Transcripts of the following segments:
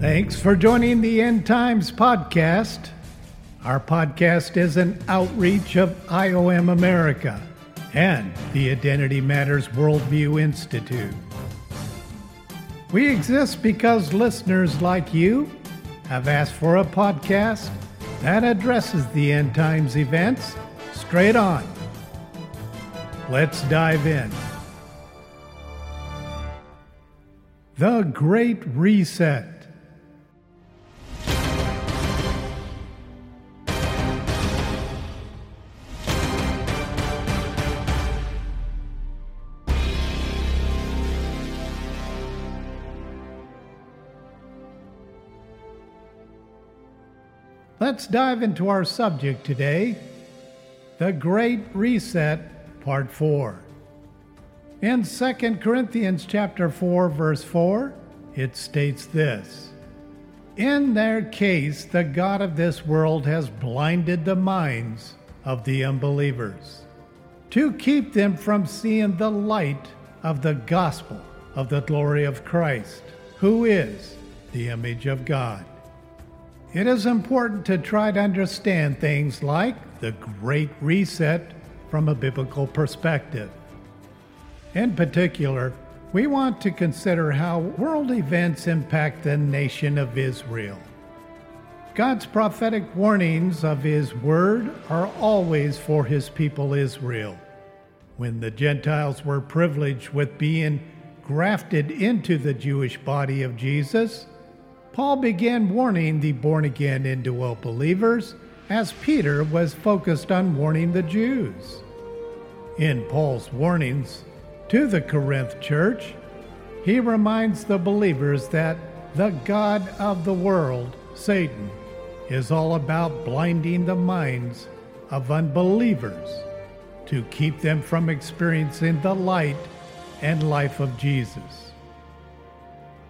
Thanks for joining the End Times podcast. Our podcast is an outreach of IOM America and the Identity Matters Worldview Institute. We exist because listeners like you have asked for a podcast that addresses the end times events straight on. Let's dive in. The Great Reset. Let's dive into our subject today the Great Reset, Part 4. In 2 Corinthians chapter 4 verse 4, it states this: In their case the god of this world has blinded the minds of the unbelievers to keep them from seeing the light of the gospel of the glory of Christ, who is the image of God. It is important to try to understand things like the Great Reset from a biblical perspective. In particular, we want to consider how world events impact the nation of Israel. God's prophetic warnings of His Word are always for His people Israel. When the Gentiles were privileged with being grafted into the Jewish body of Jesus, Paul began warning the born again indwelt believers as Peter was focused on warning the Jews. In Paul's warnings to the Corinth church, he reminds the believers that the God of the world, Satan, is all about blinding the minds of unbelievers to keep them from experiencing the light and life of Jesus.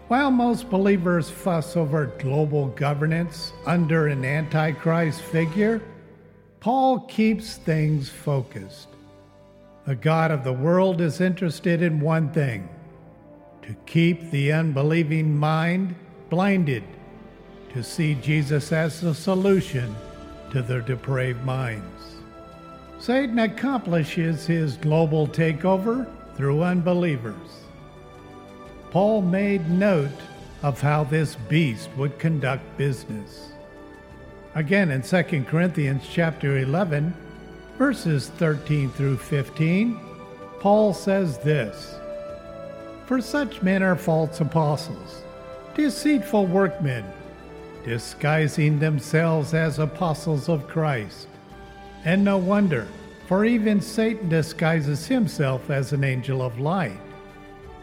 While most believers fuss over global governance under an Antichrist figure, Paul keeps things focused. The God of the world is interested in one thing to keep the unbelieving mind blinded to see Jesus as the solution to their depraved minds. Satan accomplishes his global takeover through unbelievers. Paul made note of how this beast would conduct business. Again in 2 Corinthians chapter 11, verses 13 through 15, Paul says this For such men are false apostles, deceitful workmen, disguising themselves as apostles of Christ. And no wonder, for even Satan disguises himself as an angel of light.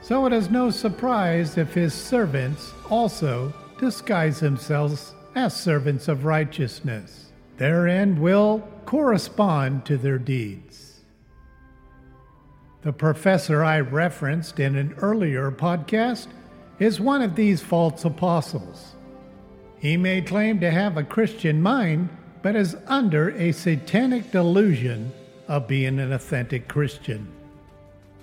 So it is no surprise if his servants also disguise themselves as servants of righteousness. Their end will correspond to their deeds. The professor I referenced in an earlier podcast is one of these false apostles. He may claim to have a Christian mind, but is under a satanic delusion of being an authentic Christian.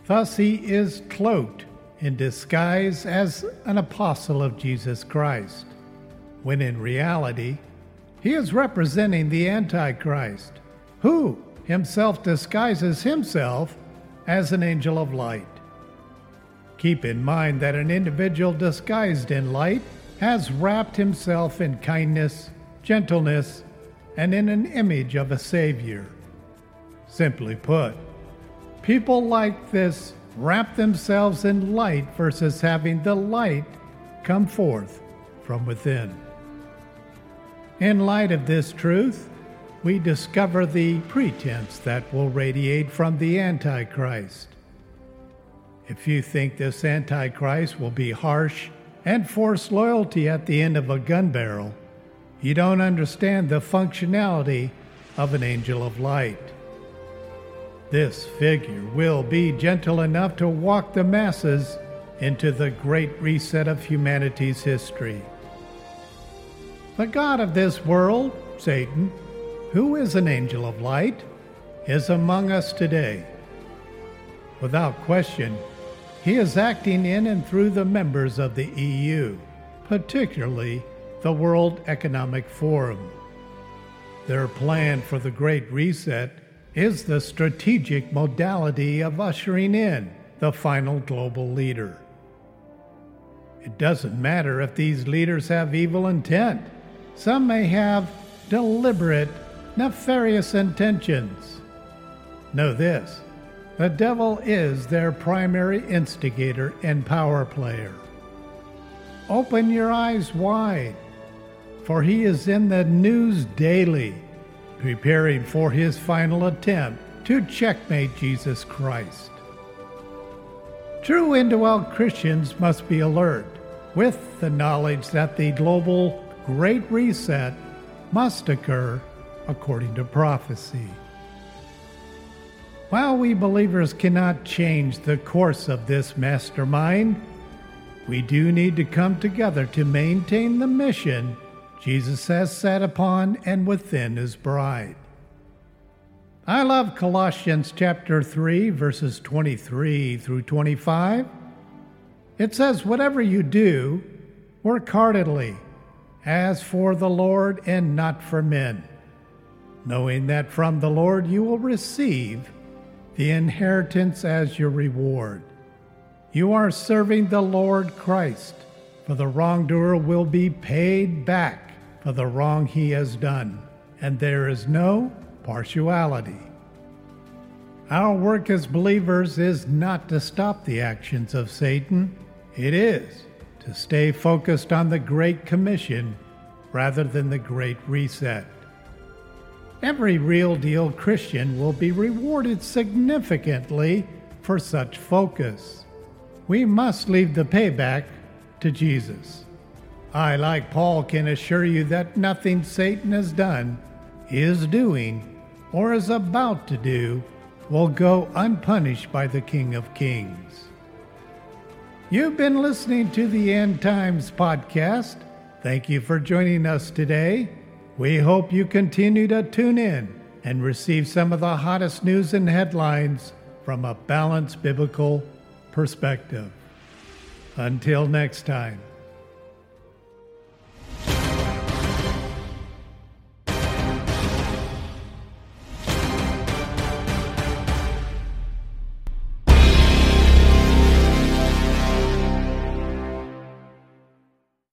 Thus, he is cloaked in disguise as an apostle of Jesus Christ, when in reality, he is representing the Antichrist, who himself disguises himself as an angel of light. Keep in mind that an individual disguised in light has wrapped himself in kindness, gentleness, and in an image of a Savior. Simply put, people like this wrap themselves in light versus having the light come forth from within. In light of this truth, we discover the pretense that will radiate from the Antichrist. If you think this Antichrist will be harsh and force loyalty at the end of a gun barrel, you don't understand the functionality of an angel of light. This figure will be gentle enough to walk the masses into the great reset of humanity's history. The God of this world, Satan, who is an angel of light, is among us today. Without question, he is acting in and through the members of the EU, particularly the World Economic Forum. Their plan for the Great Reset is the strategic modality of ushering in the final global leader. It doesn't matter if these leaders have evil intent. Some may have deliberate, nefarious intentions. Know this the devil is their primary instigator and power player. Open your eyes wide, for he is in the news daily, preparing for his final attempt to checkmate Jesus Christ. True indwelt Christians must be alert with the knowledge that the global Great Reset must occur according to prophecy. While we believers cannot change the course of this mastermind, we do need to come together to maintain the mission Jesus has set upon and within his bride. I love Colossians chapter 3, verses 23 through 25. It says, Whatever you do, work heartily, as for the Lord and not for men, knowing that from the Lord you will receive the inheritance as your reward. You are serving the Lord Christ, for the wrongdoer will be paid back for the wrong he has done, and there is no partiality. Our work as believers is not to stop the actions of Satan, it is to stay focused on the Great Commission rather than the Great Reset. Every real deal Christian will be rewarded significantly for such focus. We must leave the payback to Jesus. I, like Paul, can assure you that nothing Satan has done, is doing, or is about to do will go unpunished by the King of Kings. You've been listening to the End Times podcast. Thank you for joining us today. We hope you continue to tune in and receive some of the hottest news and headlines from a balanced biblical perspective. Until next time.